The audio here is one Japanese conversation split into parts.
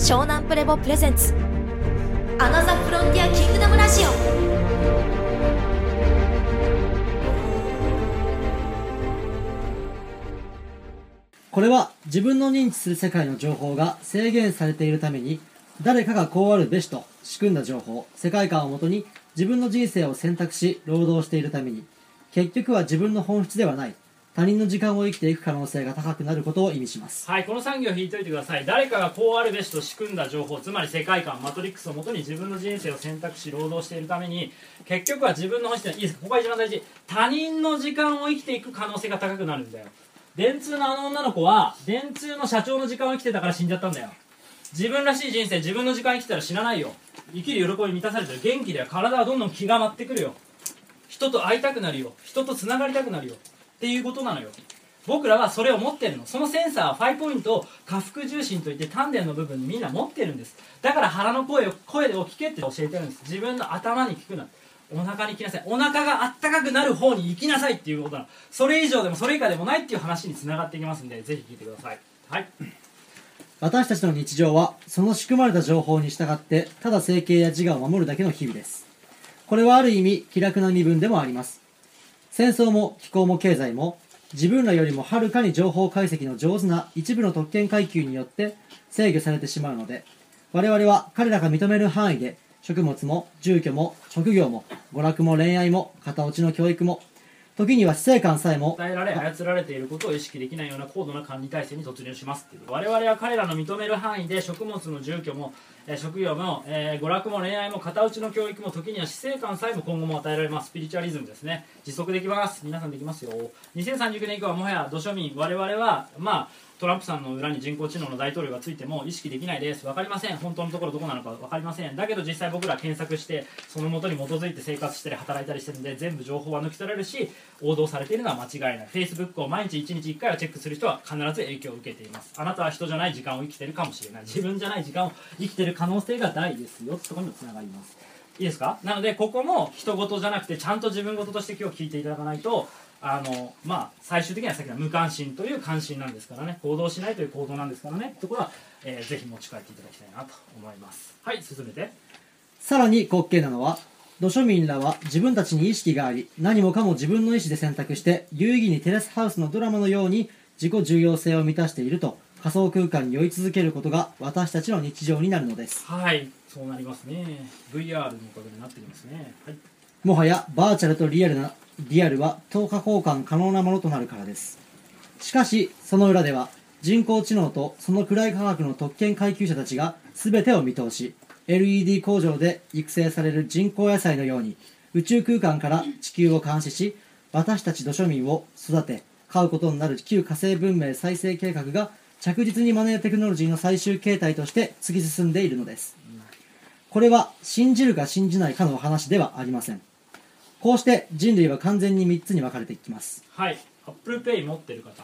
湘南プレボプレゼンツ。アナザフロンティアキングダムラジオ。これは自分の認知する世界の情報が制限されているために誰かがこうあるべしと仕組んだ情報世界観をもとに自分の人生を選択し労働しているために。結局は自分の本質ではない。他人の時間を生きていく可能性が高くなることを意味します。はい、この産業を引いといてください。誰かがこうあるべしと仕組んだ情報つまり世界観マトリックスをもとに自分の人生を選択し労働しているために結局は自分の本質でいいです。ここが一番大事。他人の時間を生きていく可能性が高くなるんだよ。電通のあの女の子は電通の社長の時間を生きてたから死んじゃったんだよ。自分らしい人生自分の時間生きてたら死なないよ。生きる喜び満たされてる。元気だよ。体はどんどん気が舞ってくるよ。人と会いたくなるよ。人とつながりたくなるよ。っていうことなのよ。僕らはそれを持ってるの。そのセンサーは5ポイントを下腹重心といって丹田の部分にみんな持ってるんです。だから腹の声を声を聞けって教えてるんです。自分の頭に聞くな。お腹に来なさい。お腹があったかくなる方に行きなさいっていうことなの。それ以上でもそれ以下でもないっていう話につながっていきますんでぜひ聞いてください。はい。私たちの日常はその仕組まれた情報に従ってただ生計や自我を守るだけの日々です。これはある意味気楽な身分でもあります。戦争も気候も経済も自分らよりもはるかに情報解析の上手な一部の特権階級によって制御されてしまうので我々は彼らが認める範囲で食物も住居も職業も娯楽も恋愛も片落ちの教育も時には死生観さえも伝えられ操られていることを意識できないような高度な管理体制に突入しますっていう。我々は彼らの認める範囲で食物の住居も、えー職業も、えー娯楽も恋愛も片打ちの教育も時には死生観さえも今後も与えられます。スピリチュアリズムですね。持続できます。皆さんできますよ。2030年以降はもはや土庶民。我々はまあトランプさんの裏に人工知能の大統領がついても意識できないです。分かりません。本当のところどこなのか分かりません。だけど実際僕ら検索してそのもとに基づいて生活したり働いたりしてるんで全部情報は抜き取られるし王道されているのは間違いない。Facebook を毎日1日1回はチェックする人は必ず影響を受けています。あなたは人じゃない時間を生きてるかもしれない。自分じゃない時間を生きてる可能性が大です。よそこにもつながります。いいですか？なのでここも人事じゃなくてちゃんと自分事として今日聞いていただかないとあのまあ最終的にはさっきの無関心という関心なんですからね。行動しないという行動なんですからね。ところは、えーぜひ持ち帰っていただきたいなと思います。はい進めて。さらに滑稽なのは土庶民らは自分たちに意識があり何もかも自分の意思で選択して有意義にテレスハウスのドラマのように自己重要性を満たしていると仮想空間に酔い続けることが私たちの日常になるのです。はいそうなりますね。VR のおかげでなってきますね。はい。もはやバーチャルとリアルなリアルは等価交換可能なものとなるからです。しかしその裏では人工知能とその暗い科学の特権階級者たちが全てを見通し LED 工場で育成される人工野菜のように宇宙空間から地球を監視し私たち土庶民を育て飼うことになる旧火星文明再生計画が着実にマネーテクノロジーの最終形態として突き進んでいるのです。これは信じるか信じないかの話ではありません。こうして人類は完全に3つに分かれていきます。はい、ApplePay 持ってる方。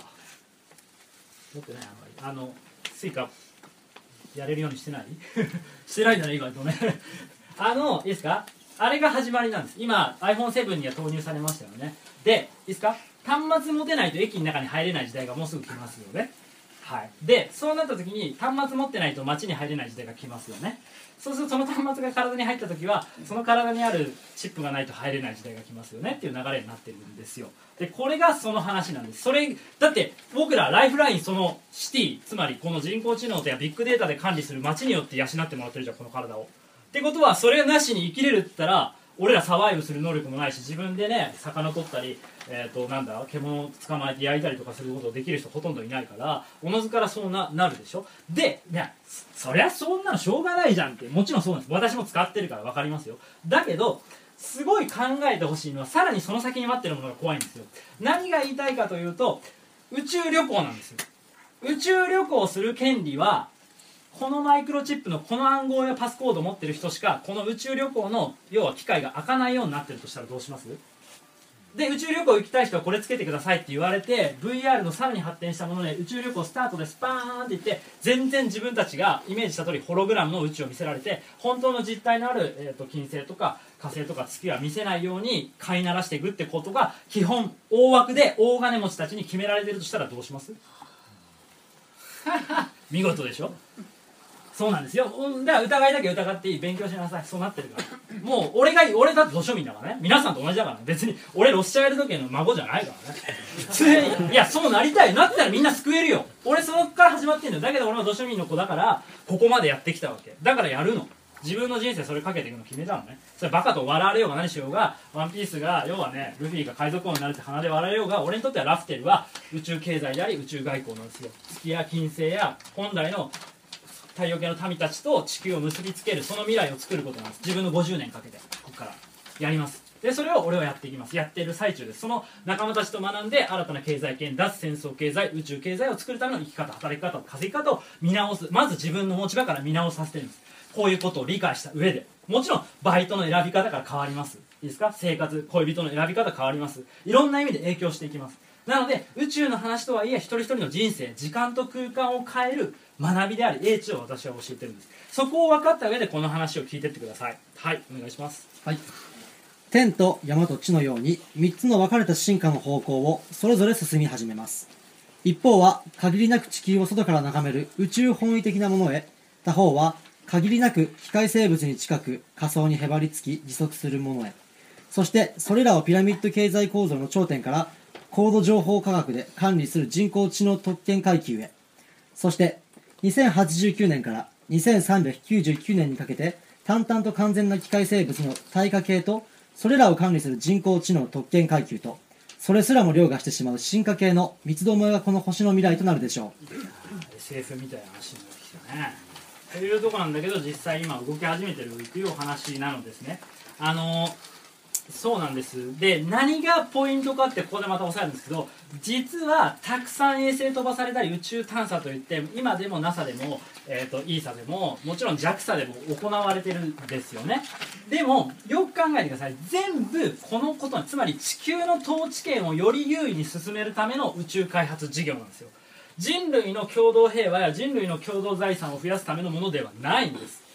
持ってないあんまり。あのスイカやれるようにしてない？してないんだね意外とねあのいいですか？あれが始まりなんです。今 iPhone7 には投入されましたよね。でいいですか？端末持てないと駅の中に入れない時代がもうすぐ来ますよね。はい。でそうなった時に端末持ってないと街に入れない時代が来ますよね。そうするとその端末が体に入った時はその体にあるチップがないと入れない時代が来ますよねっていう流れになってるんですよ。でこれがその話なんです。それだって僕らライフラインそのシティつまりこの人工知能とやビッグデータで管理する街によって養ってもらってるじゃんこの体を。ってことはそれなしに生きれるって言ったら俺らサバイブする能力もないし自分でね魚取ったり、えー、となんだ獣捕まえて焼いたりとかすることできる人ほとんどいないからおのずからそうななるでしょ？でねそそりゃそんなのしょうがないじゃんってもちろんそうなんです。私も使ってるから分かりますよ。だけどすごい考えてほしいのはさらにその先に待ってるものが怖いんですよ。何が言いたいかというと宇宙旅行なんですよ。宇宙旅行する権利はこのマイクロチップのこの暗号やパスコードを持ってる人しかこの宇宙旅行の要は機械が開かないようになってるとしたらどうします？で宇宙旅行行きたい人はこれつけてくださいって言われて VR のさらに発展したもので宇宙旅行スタートでスパーンって言って全然自分たちがイメージした通りホログラムの宇宙を見せられて本当の実体のある、えー、と金星とか火星とか月は見せないように飼いならしていくってことが基本大枠で大金持ちたちに決められてるとしたらどうします？見事でしょ？そうなんですよ。だから疑いだけ疑っていい。勉強しなさい。そうなってるから。もう俺が俺だって土庶民だからね。皆さんと同じだからね。別に俺ロスチャイルド家の孫じゃないからね。普通に。いやそうなりたい。なってたらみんな救えるよ。俺そこから始まってんのよ。だけど俺は土庶民の子だからここまでやってきたわけ。だからやるの。自分の人生それかけていくの決めたのね。それバカと笑われようが何しようがワンピースが要はねルフィが海賊王になるって鼻で笑われようが俺にとってはラフテルは宇宙経済であり宇宙外交なんですよ。月や金星や本来の太陽系の民たちと地球を結びつけるその未来を作ることなんです。自分の50年かけてここから。やります。でそれを俺はやっていきます。やっている最中です。その仲間たちと学んで新たな経済圏脱戦争経済宇宙経済を作るための生き方働き方稼ぎ方を見直す。まず自分の持ち場から見直させてるんです。こういうことを理解した上で。もちろんバイトの選び方から変わります。いいですか？生活恋人の選び方変わります。いろんな意味で影響していきます。なので宇宙の話とはいえ一人一人の人生時間と空間を変える学びであり英知を私は教えてるんですそこを分かった上でこの話を聞いてってくださいはいお願いしますはい。天と山と地のように3つの分かれた進化の方向をそれぞれ進み始めます。一方は限りなく地球を外から眺める宇宙本位的なものへ、他方は限りなく機械生物に近く仮想にへばりつき持続するものへ。そしてそれらをピラミッド経済構造の頂点から高度情報科学で管理する人工知能特権階級へ。そして2089年から2399年にかけて淡々と完全な機械生物の対価系とそれらを管理する人工知能特権階級とそれすらも凌駕してしまう進化系の三つどもえがこの星の未来となるでしょう。SF みたいな話になってきたね。というとこなんだけど実際今動き始めてるというお話なのですね。あのそうなんです。で何がポイントかってここでまた押さえるんですけど実はたくさん衛星飛ばされたり宇宙探査といって今でも NASA でも、えー、と ESA でももちろん JAXA でも行われてるんですよね。でもよく考えてください。全部このことつまり地球の統治権をより優位に進めるための宇宙開発事業なんですよ。人類の共同平和や人類の共同財産を増やすためのものではないんです。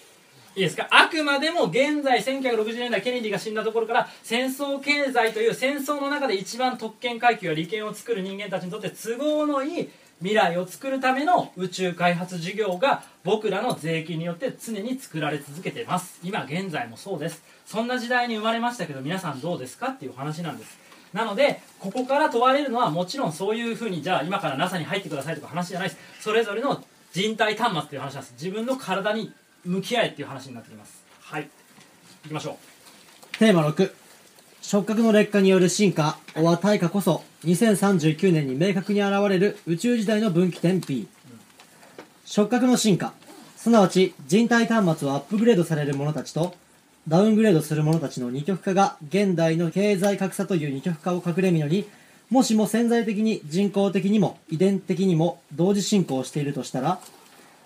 いいですか？あくまでも現在1960年代ケネディが死んだところから戦争経済という戦争の中で一番特権階級や利権を作る人間たちにとって都合のいい未来を作るための宇宙開発事業が僕らの税金によって常に作られ続けてます。今現在もそうです。そんな時代に生まれましたけど皆さんどうですか？っていう話なんです。なのでここから問われるのはもちろんそういうふうにじゃあ今から NASA に入ってくださいとか話じゃないです。それぞれの人体端末っていう話なんです。自分の体に向き合えっていう話になってきます。はい。行きましょう。テーマ6触覚の劣化による進化。おは対価こそ。2039年に明確に現れる。宇宙時代の分岐点 B 触覚の進化。すなわち人体端末をアップグレードされる者たちとダウングレードする者たちの二極化が現代の経済格差という二極化を隠れみのにもしも潜在的に人工的にも遺伝的にも同時進行しているとしたら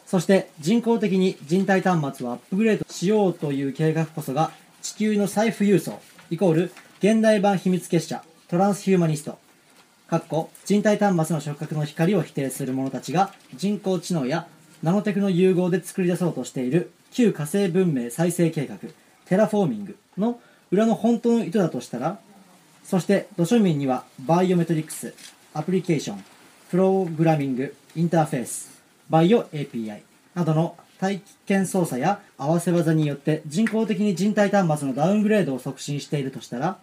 そして人工的に人体端末をアップグレードしようという計画こそが地球の財布郵送イコール現代版秘密結社トランスヒューマニスト。かっこ人体端末の触覚の光を否定する者たちが人工知能やナノテクの融合で作り出そうとしている旧火星文明再生計画テラフォーミングの裏の本当の意図だとしたらそして土庶民には Biometrics Application Programming Interface。バイオ API などの体験操作や合わせ技によって人工的に人体端末のダウングレードを促進しているとしたら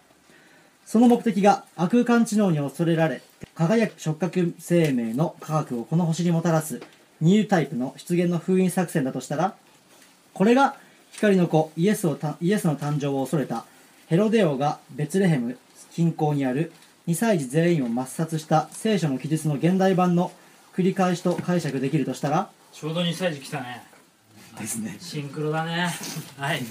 その目的が亜空間知能に恐れられ輝く触覚生命の科学をこの星にもたらすニュータイプの出現の封印作戦だとしたらこれが光の子イエスをイエスの誕生を恐れたヘロデオがベツレヘム近郊にある2歳児全員を抹殺した聖書の記述の現代版の繰り返しと解釈できるとしたら？ちょうど2歳児来たね。ですね。シンクロだね。はい。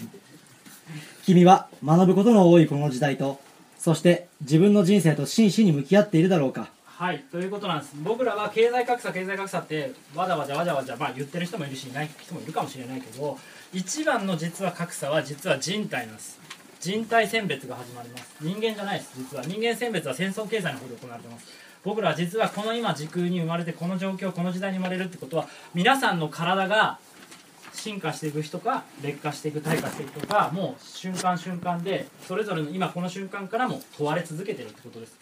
君は学ぶことの多いこの時代とそして自分の人生と真摯に向き合っているだろうか。はい。ということなんです。僕らは経済格差経済格差ってわざわざわざわざまあ言ってる人もいるしいない人もいるかもしれないけど一番の実は格差は実は人体なんです。人体選別が始まります。人間じゃないです実は。人間選別は戦争経済の方で行われてます僕らは実はこの今時空に生まれてこの状況この時代に生まれるってことは皆さんの体が進化していく人か劣化していく退化していく人かもう瞬間瞬間でそれぞれの今この瞬間からも問われ続けてるってことです。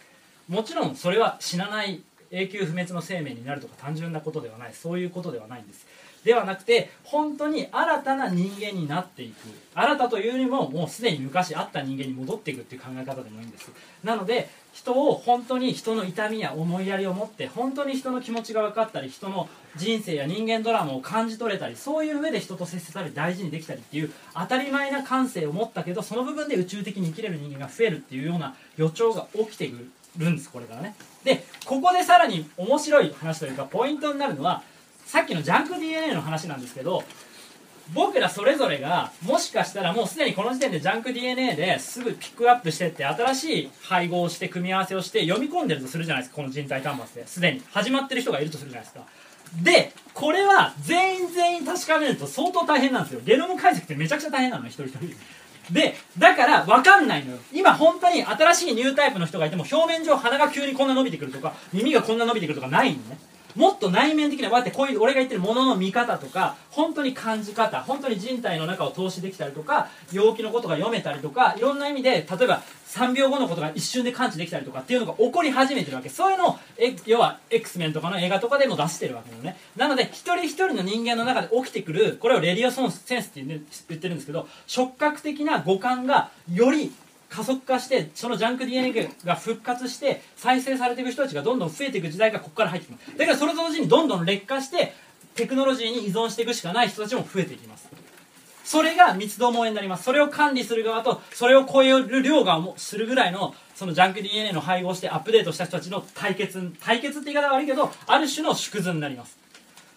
もちろんそれは死なない永久不滅の生命になるとか単純なことではないそういうことではないんです。ではなくて本当に新たな人間になっていく。新たというよりももうすでに昔あった人間に戻っていくっていう考え方でもいいんです。なので人を本当に人の痛みや思いやりを持って本当に人の気持ちが分かったり人の人生や人間ドラマを感じ取れたりそういう上で人と接せたり大事にできたりっていう当たり前な感性を持ったけどその部分で宇宙的に生きれる人間が増えるっていうような予兆が起きてくるんですこれからね。でここでさらに面白い話というかポイントになるのはさっきのジャンク DNA の話なんですけど僕らそれぞれがもしかしたらもうすでにこの時点でジャンク DNA ですぐピックアップしてって新しい配合をして組み合わせをして読み込んでるとするじゃないですかこの人体端末で。すでに始まってる人がいるとするじゃないですか。でこれは全員全員確かめると相当大変なんですよゲノム解析ってめちゃくちゃ大変なの一人一人。でだから分かんないのよ。今本当に新しいニュータイプの人がいても表面上鼻が急にこんな伸びてくるとか耳がこんな伸びてくるとかないのね。もっと内面的なこうやってこういう俺が言ってるものの見方とか本当に感じ方本当に人体の中を通しできたりとか陽気のことが読めたりとかいろんな意味で例えば3秒後のことが一瞬で感知できたりとかっていうのが起こり始めてるわけ。そういうのをえ要は X メンとかの映画とかでも出してるわけよね。なので一人一人の人間の中で起きてくるこれをレディオソンセンスって言ってるんですけど触覚的な五感がより加速化してそのジャンク DNA が復活して再生されていく人たちがどんどん増えていく時代がここから入ってきます。だからそれと同時にどんどん劣化してテクノロジーに依存していくしかない人たちも増えていきます。それが密度萌えになりますそれを管理する側とそれを超える量がするぐらいのそのジャンク DNA の配合してアップデートした人たちの対決対決って言い方は悪いけどある種の縮図になります。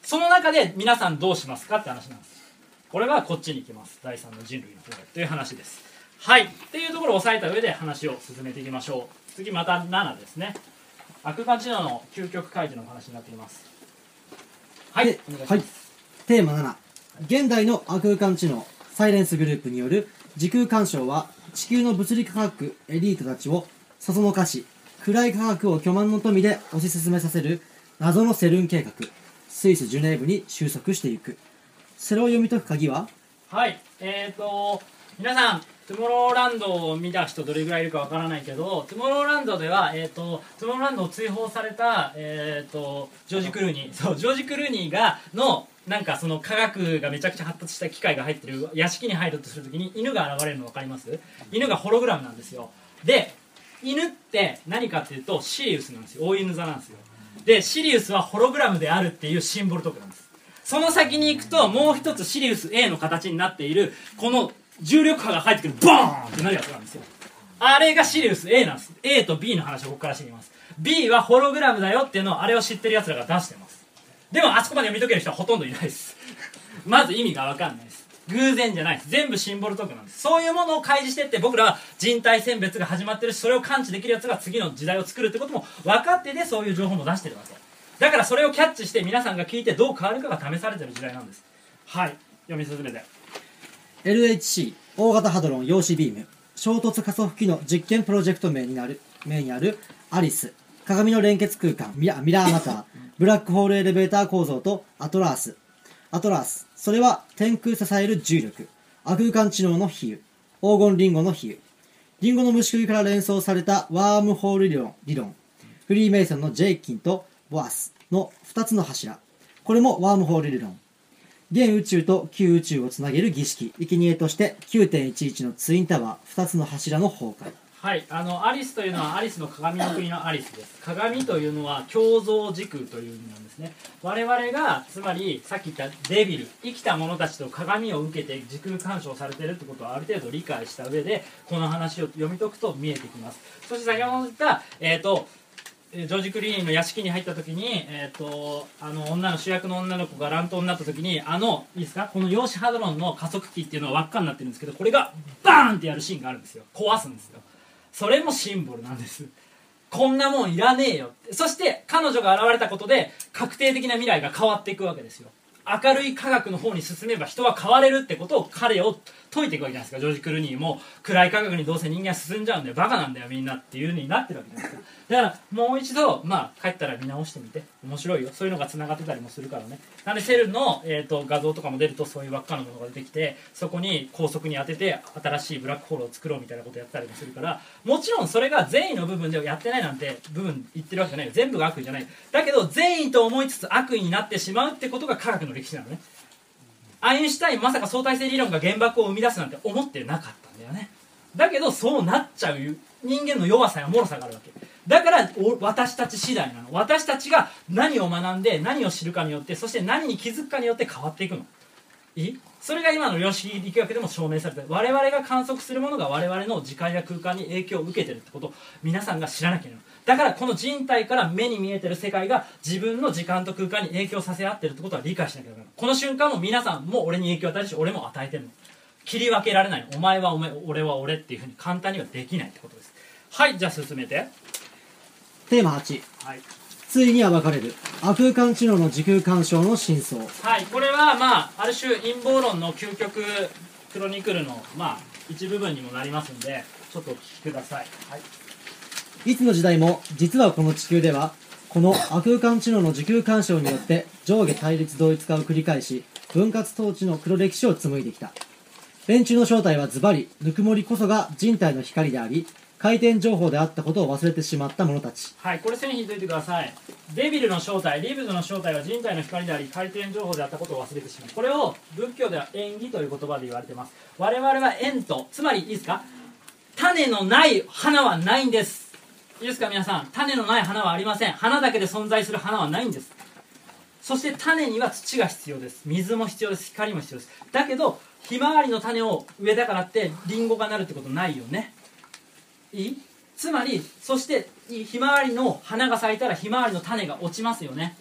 その中で皆さんどうしますかって話なんです。これはこっちに行きます。第3の人類の方へという話です。はい。っていうところを押さえた上で話を進めていきましょう。次また7ですね。悪魔知能の究極解除のお話になっています。はい。でお願いします、はい、テーマ7現代の空間知能サイレンスグループによる時空干渉は地球の物理科学エリートたちをそそのかし暗い科学を巨万の富で推し進めさせる謎のセルン計画スイス・ジュネーブに収束していく。それを読み解く鍵は？はい。えーと皆さんトゥモローランドを見た人どれぐらいいるかわからないけどトゥモローランドでは、えー、とトゥモローランドを追放された、えー、とジョージ・クルーニー。そうジョージ・クルーニーがのなんかその科学がめちゃくちゃ発達した機械が入ってる屋敷に入るとするときに犬が現れるの分かります？犬がホログラムなんですよ。で犬って何かっていうとシリウスなんですよ。大犬座なんですよ。でシリウスはホログラムであるっていうシンボルトークなんです。その先に行くともう一つシリウス A の形になっているこの重力波が入ってくるボーンってなるやつなんですよ。あれがシリウス A なんです。A と B の話をここから知ります。B はホログラムだよっていうのをあれを知ってるやつらが出してます。でもあそこまで読み解ける人はほとんどいないです。まず意味が分かんないです。偶然じゃないです。全部シンボルトークなんです。そういうものを開示してって僕らは人体選別が始まってるしそれを感知できるやつが次の時代を作るってことも分かっててそういう情報も出してるわけ。だからそれをキャッチして皆さんが聞いてどう変わるかが試されてる時代なんです。はい。読み進めて。LHC 大型ハドロン陽子ビーム衝突加速器の実験プロジェクト名になる名にあるアリス鏡の連結空間ミラミラーマター ブラックホールエレベーター構造とアトラースアトラースそれは天空支える重力亜空間知能の比喩黄金リンゴの比喩リンゴの虫食いから連想されたワームホール理論理論フリーメイソンのジェイキンとボアスの2つの柱これもワームホール理論。現宇宙と旧宇宙をつなげる儀式。生贄として9.11のツインタワー。2つの柱の崩壊。はい、あのアリスというのはアリスの鏡の国のアリスです。鏡というのは共造時空という意味なんですね。我々がつまりさっき言ったデビル生きた者たちと鏡を受けて時空干渉されてるってことをある程度理解した上でこの話を読み解くと見えてきます。そして先ほど言ったえっ、とジョージ・クリーンの屋敷に入った時に、えー、とあの女の主役の女の子が乱闘になった時にあのいいですか？この陽子ハドロンの加速器っていうのは輪っかになってるんですけどこれがバーンってやるシーンがあるんですよ。壊すんですよ。それもシンボルなんです。こんなもんいらねえよそして彼女が現れたことで確定的な未来が変わっていくわけですよ。明るい科学の方に進めば人は変われるってことを彼を解いていくわけじゃないですか。ジョージ・クルニーも暗い科学にどうせ人間は進んじゃうんだよ。バカなんだよみんなっていうふうになってるわけじゃないですか。だからもう一度まあ帰ったら見直してみて。面白いよ。そういうのがつながってたりもするからね。なんでセルの、えー、と画像とかも出るとそういう輪っかのものが出てきてそこに高速に当てて新しいブラックホールを作ろうみたいなことやったりもするからもちろんそれが善意の部分ではやってないなんて部分言ってるわけじゃないよ。全部が悪意じゃない。だけど善意と思いつつ悪意になってしまうってことが科学の歴史なのね。アインシュタインまさか相対性理論が原爆を生み出すなんて思ってなかったんだよね。だけどそうなっちゃう。人間の弱さや脆さがあるわけ。だから私たち次第なの。私たちが何を学んで何を知るかによってそして何に気づくかによって変わっていくの。いい？それが今の量子力学でも証明されてる我々が観測するものが我々の時間や空間に影響を受けてるってこと。を皆さんが知らなきゃいけない。だからこの人体から目に見えてる世界が自分の時間と空間に影響させ合ってるってことは理解しなきゃいけないこの瞬間も皆さんも俺に影響を与えるし俺も与えてるの。切り分けられない。お前はお前俺は俺っていうふうに簡単にはできないってことです。はいじゃあ進めて。テーマ8はい。ついに暴かれる。亜空間知能の時空干渉の真相。はい、これはまあある種陰謀論の究極クロニクルのまあ一部分にもなりますんでちょっとお聞きください、はい、いつの時代も実はこの地球ではこの亜空間知能の時空干渉によって上下対立同一化を繰り返し分割統治の黒歴史を紡いできた。連中の正体はズバリぬくもりこそが人体の光であり回転情報であったことを忘れてしまった者たち。はい、これ線引いといてください。デビルの正体リブズの正体は人体の光であり回転情報であったことを忘れてしまう。これを仏教では縁起という言葉で言われてます。我々は縁とつまりいいですか？種のない花はないんです。いいですか皆さん？種のない花はありません。花だけで存在する花はないんです。そして種には土が必要です。水も必要です。光も必要です。だけどひまわりの種を植えたからってリンゴがなるってことないよね。いい？つまりそしてひまわりの花が咲いたらひまわりの種が落ちますよね。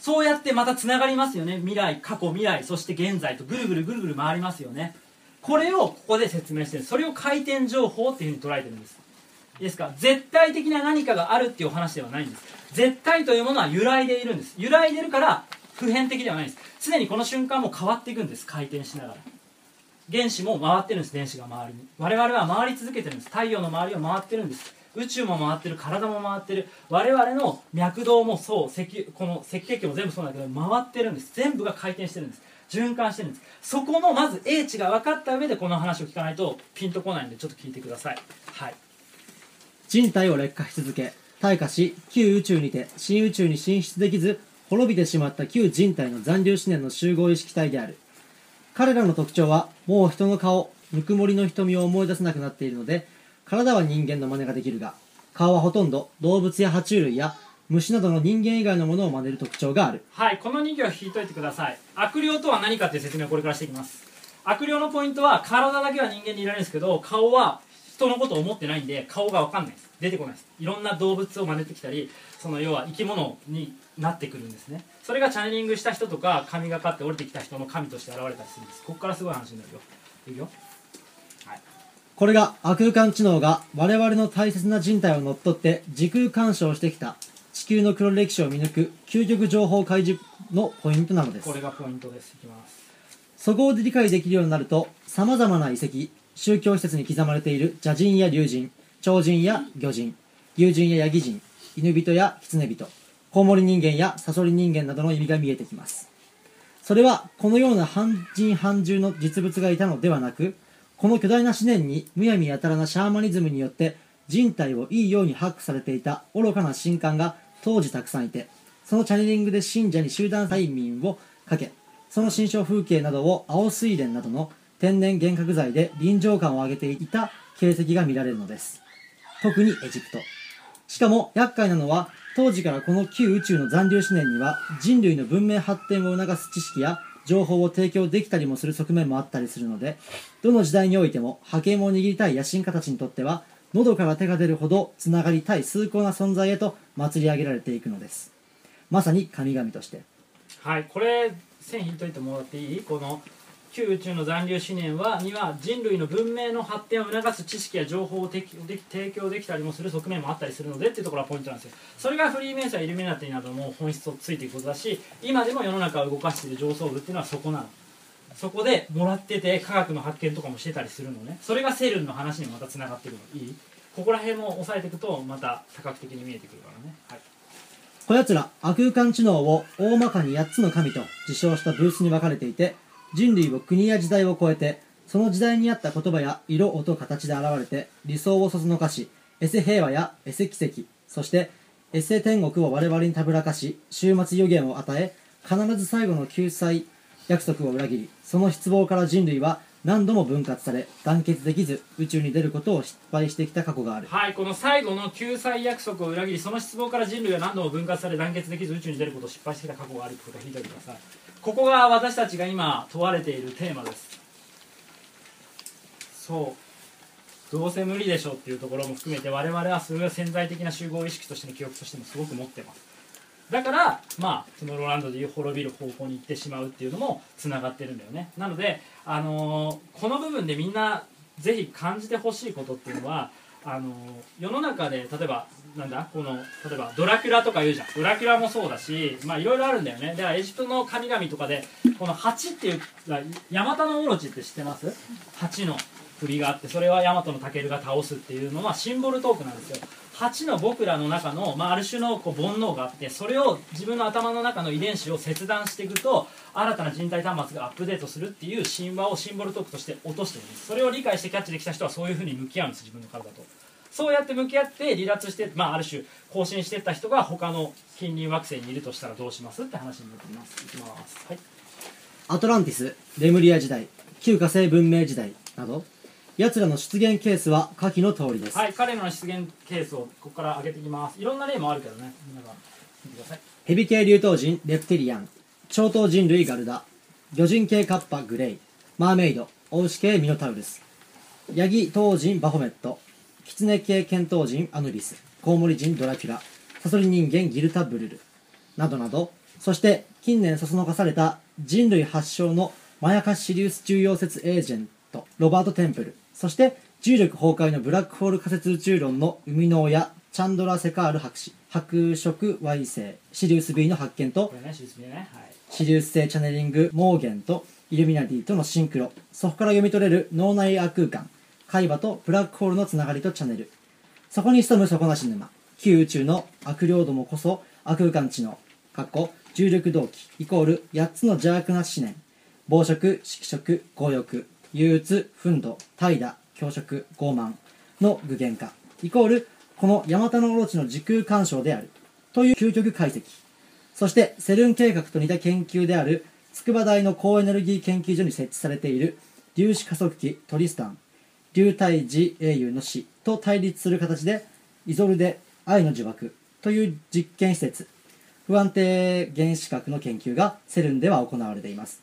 そうやってまたつながりますよね。未来過去未来そして現在とぐるぐるぐるぐる回りますよね。これをここで説明してる。それを回転情報っていうふうに捉えてるんです。いいですか？絶対的な何かがあるっていうお話ではないんです。絶対というものは揺らいでいるんです。揺らいでるから普遍的ではないんです。常にこの瞬間も変わっていくんです。回転しながら。原子も回ってるんです電子が周りに。我々は回り続けてるんです。太陽の周りを回ってるんです。宇宙も回ってる体も回ってる。我々の脈動もそう赤この赤血球も全部そうだけど回ってるんです。全部が回転してるんです。循環してるんです。そこのまず英知が分かった上でこの話を聞かないとピンとこないんでちょっと聞いてください。はい。人体を劣化し続け退化し旧宇宙にて新宇宙に進出できず滅びてしまった旧人体の残留思念の集合意識体である。彼らの特徴はもう人の顔ぬくもりの瞳を思い出せなくなっているので体は人間の真似ができるが顔はほとんど動物や爬虫類や虫などの人間以外のものを真似る特徴がある。はいこの2行引いといてください。悪霊とは何かっていう説明をこれからしていきます。悪霊のポイントは体だけは人間にいられるんですけど顔は人のことを思ってないんで顔が分かんないです。出てこないです。いろんな動物を真似てきたりその要は生き物になってくるんですね。それがチャネリングした人とか神がかって降りてきた人の神として現れたりするんです。ここからすごい話になるよ。いくよ。これが亜空間知能が我々の大切な人体を乗っ取って時空干渉してきた地球の黒歴史を見抜く究極情報開示のポイントなのです。これがポイントです。いきます。そこで理解できるようになると様々な遺跡宗教施設に刻まれている邪人や竜人超人や魚人牛人やヤギ人犬人や狐人コウモリ人間やサソリ人間などの意味が見えてきます。それはこのような半人半獣の実物がいたのではなくこの巨大な思念にむやみやたらなシャーマニズムによって人体をいいようにハックされていた愚かな神官が当時たくさんいてそのチャネリングで信者に集団催眠をかけその心象風景などを青水田などの天然幻覚剤で臨場感を上げていた形跡が見られるのです。特にエジプト。しかも厄介なのは当時からこの旧宇宙の残留思念には人類の文明発展を促す知識や情報を提供できたりもする側面もあったりするのでどの時代においても覇権を握りたい野心家たちにとっては喉から手が出るほどつながりたい崇高な存在へと祭り上げられていくのです。まさに神々として。はいこれ線引いといてもらっていい？この旧宇宙の残留思念はには人類の文明の発展を促す知識や情報を提供できたりもする側面もあったりするのでっていうところがポイントなんですよ。それがフリーメイソンイルミナティなどの本質をついていくことだし今でも世の中を動かしている上層部っていうのはそこなの。そこでもらってて科学の発見とかもしてたりするのね。それがセルンの話にまたつながってくるの。いい？ここら辺も押さえていくとまた多角的に見えてくるからね。はい。こやつら亜空間知能を大まかに8つの神と自称したブースに分かれていて人類を国や時代を超えてその時代に合った言葉や色音形で現れて理想をそそのかしエセ平和やエセ奇跡そしてエセ天国を我々にたぶらかし終末予言を与え必ず最後の救済約束を裏切りその失望から人類は何度も分割され団結できず宇宙に出ることを失敗してきた過去がある。はいこの最後の救済約束を裏切りその失望から人類は何度も分割され団結できず宇宙に出ることを失敗してきた過去があるってことを聞いておいてください。ここが私たちが今問われているテーマです。そう。どうせ無理でしょっていうところも含めて我々はそれが潜在的な集合意識としての記憶としてもすごく持ってます。だからまあトゥモローランドでいう滅びる方向に行ってしまうっていうのもつながってるんだよね。なので、あのーこの部分でみんなぜひ感じてほしいことっていうのはあの世の中で例えばなんだ？この例えばドラキュラとか言うじゃん。ドラキュラもそうだしまあいろいろあるんだよね。だからエジプトの神々とかでこの8っていうヤマタノオロチって知ってます？8の首があってそれはヤマトのタケルが倒すっていうのはシンボルトークなんですよ。8の僕らの中の、まあ、ある種のこう煩悩があってそれを自分の頭の中の遺伝子を切断していくと新たな人体端末がアップデートするっていう神話をシンボルトークとして落としてる。んですそれを理解してキャッチできた人はそういうふうに向き合うんです自分の体と。そうやって向き合って離脱して、まあ、ある種更新していった人が他の近隣惑星にいるとしたらどうしますって話になっています。いきます。はい。アトランティスレムリア時代旧火星文明時代など奴らの出現ケースは下記の通りです、はい、彼らの出現ケースをここから上げていきます。いろんな例もあるけどね。皆さん見てください。ヘビ系竜頭人レプテリアン。超頭人類ガルダ。魚人系カッパグレイ。マーメイド。オウシ系ミノタウルス。ヤギ頭人バホメット。キツネ系ケントウ人アヌビス。コウモリ人ドラキュラ。サソリ人間ギルタブルル。などなど。そして近年そそのかされた人類発祥のマヤカシリウス重要説エージェントロバート・テンプルそして重力崩壊のブラックホール仮説宇宙論の生みの親チャンドラ・セカール博士白色矮星シリウス B の発見とねシリウス B ねはいシリウス星チャネリングモーゲンとイルミナティとのシンクロそこから読み取れる脳内亜空間海馬とブラックホールのつながりとチャネル。そこに潜む底なし沼旧宇宙の悪霊どもこそ亜空間知能かっこ重力動機イコール8つの邪悪な思念暴食色色強欲憂鬱憤怒怠惰強食傲慢の具現化。イコールこのヤマタノオロチの時空干渉であるという究極解析そしてセルン計画と似た研究である筑波大の高エネルギー研究所に設置されている粒子加速器トリスタン。流体児英雄の死と対立する形でイゾルデ愛の呪縛という実験施設。不安定原子核の研究がセルンでは行われています。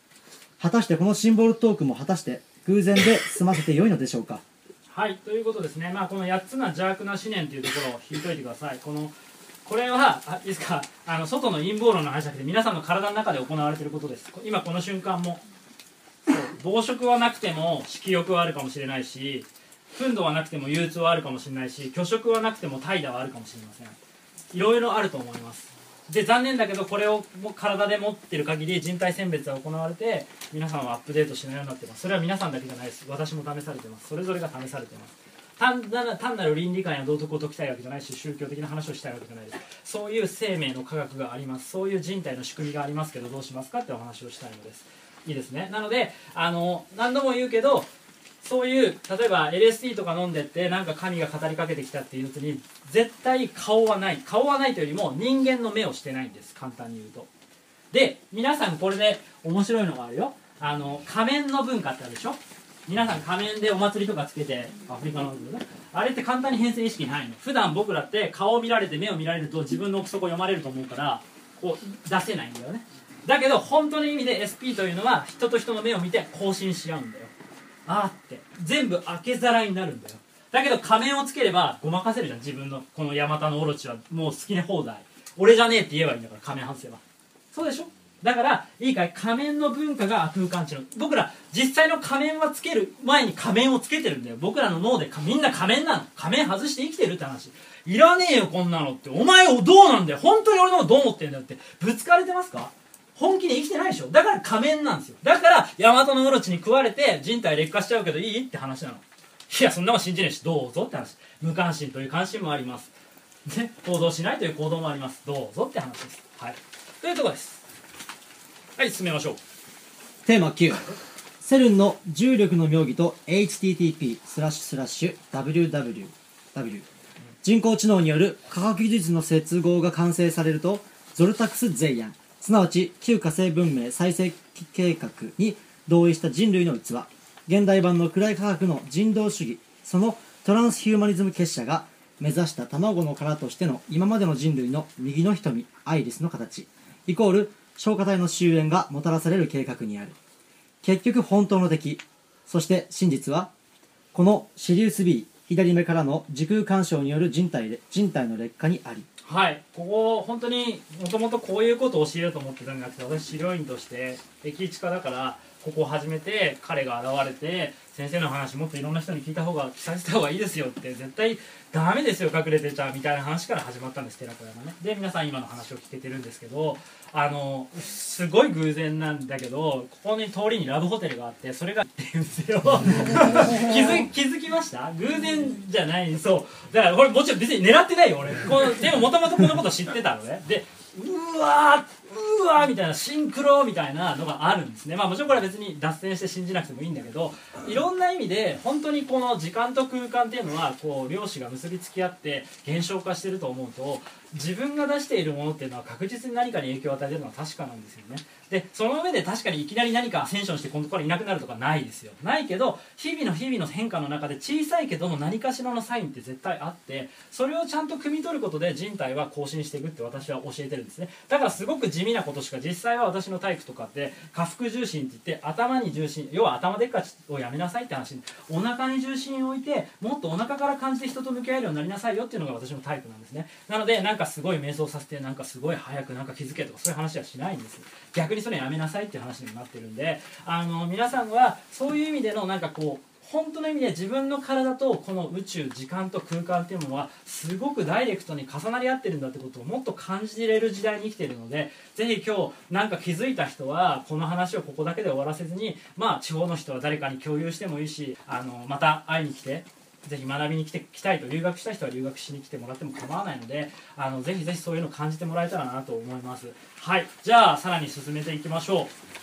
果たしてこのシンボルトークも果たして偶然で済ませてよいのでしょうか？はいということですね、まあ、この8つの邪悪な思念というところを引いといてください。このこれはあいいですか？あの外の陰謀論の話じゃなくて皆さんの体の中で行われていることです。今この瞬間も暴食はなくても色欲はあるかもしれないし憤怒はなくても憂鬱はあるかもしれないし拒食はなくても怠惰はあるかもしれません。いろいろあると思います。で残念だけどこれをも体で持ってる限り人体選別は行われて皆さんはアップデートしないようになってます。それは皆さんだけじゃないです。私も試されてます。それぞれが試されてます。単な単なる倫理観や道徳を解きたいわけじゃないし宗教的な話をしたいわけじゃないです。そういう生命の科学があります。そういう人体の仕組みがありますけどどうしますかってお話をしたいのです。いいですね。なのであの何度も言うけどそういう例えば LSD とか飲んでってなんか神が語りかけてきたっていうやつに絶対顔はない。顔はないというよりも人間の目をしてないんです。簡単に言うと。で皆さんこれで面白いのがあるよ。あの仮面の文化ってあるでしょ？皆さん仮面でお祭りとかつけてアフリカのね。あれって簡単に変遷意識ないの。普段僕らって顔を見られて目を見られると自分の奥底読まれると思うからこう出せないんだよね。だけど本当の意味で SP というのは人と人の目を見て更新し合うんだよ。あーって。全部開け皿になるんだよ。だけど仮面をつければごまかせるじゃん。自分のこのヤマタノオロチは。もう好きな放題俺じゃねえって言えばいいんだから仮面外せばそうでしょ？だからいいかい？仮面の文化が空間知能僕ら実際の仮面はつける前に仮面をつけてるんだよ。僕らの脳でみんな仮面なの。仮面外して生きてるって話。いらねえよこんなのって。お前をどうなんだよ。本当に俺のことどう思ってんだよって。ぶつかれてますか？本気で生きてないでしょ。だから仮面なんですよ。だからヤマトのオロチに食われて人体劣化しちゃうけどいいって話なの。いやそんなもん信じねえしどうぞって話。無関心という関心もあります。ね、行動しないという行動もあります。どうぞって話です。はい。というとこです。はい進めましょう。テーマ9セルンの重力の妙義と HTTP スラッシュスラッシュ WWW 人工知能による科学技術の接合が完成されるとゾルタクス・ゼイアン。すなわち旧火星文明再生計画に同意した人類の器。現代版の暗い科学の人道主義。そのトランスヒューマニズム結社が目指した卵の殻としての今までの人類の右の瞳アイリスの形。イコール消化体の終焉がもたらされる計画にある。結局本当の敵。そして真実はこのシリウス B 左目からの時空干渉による人体で人体の劣化にあり。はい。ここ本当にもともとこういうことを教えようと思ってたんじゃなくて私指導員として駅近だからここを始めて彼が現れて先生の話もっといろんな人に聞いた方が聞かせた方がいいですよって絶対ダメですよ隠れてちゃみたいな話から始まったんです寺子屋がね。で皆さん今の話を聞けてるんですけどあのすごい偶然なんだけどここに通りにラブホテルがあってそれがって言うんですよ。気づ気づきました？偶然じゃない。そう。だからこれもちろん別に狙ってないよ俺。このでももともとこのこと知ってたのね。でうわーうわーみたいなシンクロみたいなのがあるんですね。まあもちろんこれは別に脱線して信じなくてもいいんだけどいろんな意味で本当にこの時間と空間っていうのはこう量子が結びつき合って現象化してると思うと自分が出しているものっていうのは確実に何かに影響を与えてるのは確かなんですよね。でその上で確かにいきなり何かセンションしてこのところいなくなるとかないですよ。ないけど日々の日々の変化の中で小さいけども何かしらのサインって絶対あってそれをちゃんと汲み取ることで人体は更新していくって私は教えてるんですね。だからすごく地味なことしか実際は私の体育とかって下腹重心って言って頭に重心要は頭でっかちをやめなさいって話。お腹に重心を置いてもっとお腹から感じて人と向き合えるようになりなさいよっていうのが私のタイプなんですね。なのでなんかすごい瞑想させてなんかすごい早くなんか気づけとかそういう話はしないんです。逆にそれやめなさいっていう話にもなってるんであの皆さんはそういう意味でのなんかこう本当の意味で自分の体とこの宇宙時間と空間っていうものはすごくダイレクトに重なり合ってるんだってことをもっと感じれる時代に生きてるのでぜひ今日なんか気づいた人はこの話をここだけで終わらせずにまあ地方の人は誰かに共有してもいいしあのまた会いに来てぜひ学びに来て来たいと留学した人は留学しに来てもらっても構わないのであのぜひぜひそういうのを感じてもらえたらなと思います。はい。じゃあさらに進めていきましょう。